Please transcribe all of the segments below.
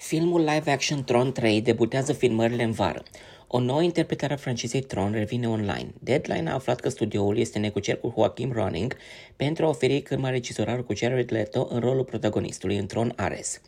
Filmul live-action Tron 3 debutează filmările în vară. O nouă interpretare a francizei Tron revine online. Deadline a aflat că studioul este necucer cu Joachim Ronning pentru a oferi cârma regizorar cu Jared Leto în rolul protagonistului în Tron Ares.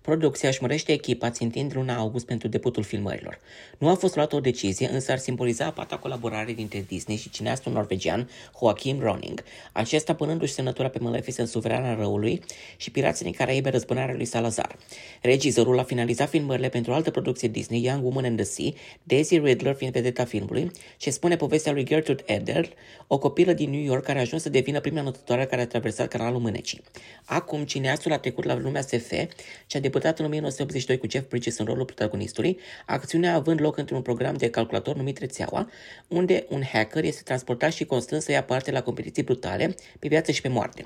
Producția își mărește echipa țintind luna august pentru debutul filmărilor. Nu a fost luată o decizie, însă ar simboliza pata colaborare dintre Disney și cineastul norvegian Joachim Ronning, acesta punându-și semnătura pe Maleficent suverana răului și Pirații din Caraibe răzbunarea lui Salazar. Regizorul a finalizat filmările pentru o altă producție Disney, Young Woman in the Sea, Daisy Riddler fiind vedeta filmului, și spune povestea lui Gertrude Eder, o copilă din New York care a ajuns să devină prima notătoare care a traversat canalul Mânecii. Acum, cineastul a trecut la lumea SF și a debutat în 1982 cu Jeff Bridges în rolul protagonistului, acțiunea având loc într-un program de calculator numit Rețeaua, unde un hacker este transportat și constrâns să ia parte la competiții brutale pe viață și pe moarte.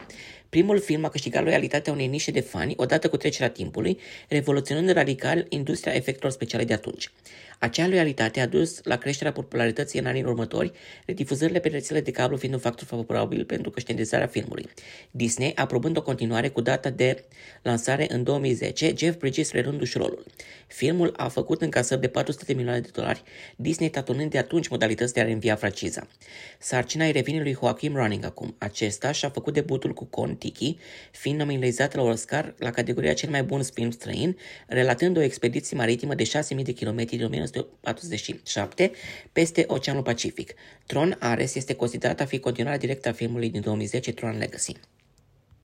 Primul film a câștigat loialitatea unei nișe de fani odată cu trecerea timpului, revoluționând radical industria efectelor speciale de atunci. Acea loialitate a dus la creșterea popularității în anii următori, redifuzările pe rețele de cablu fiind un factor favorabil pentru conștientizarea filmului. Disney, aprobând o continuare cu data de lansare în 2010, Jeff Bridges relându-și rolul. Filmul a făcut încasări de 400 de milioane de dolari, Disney tatonând de atunci modalități de a reînvia franciza. Sarcina îi revine lui Joachim Running acum. Acesta și-a făcut debutul cu Con Tiki, fiind nominalizat la Oscar la categoria cel mai bun film străin, relatând o expediție maritimă de 6.000 de kilometri din 1947 peste Oceanul Pacific. Tron Ares este considerat a fi continuarea directă a filmului din 2010 Tron Legacy.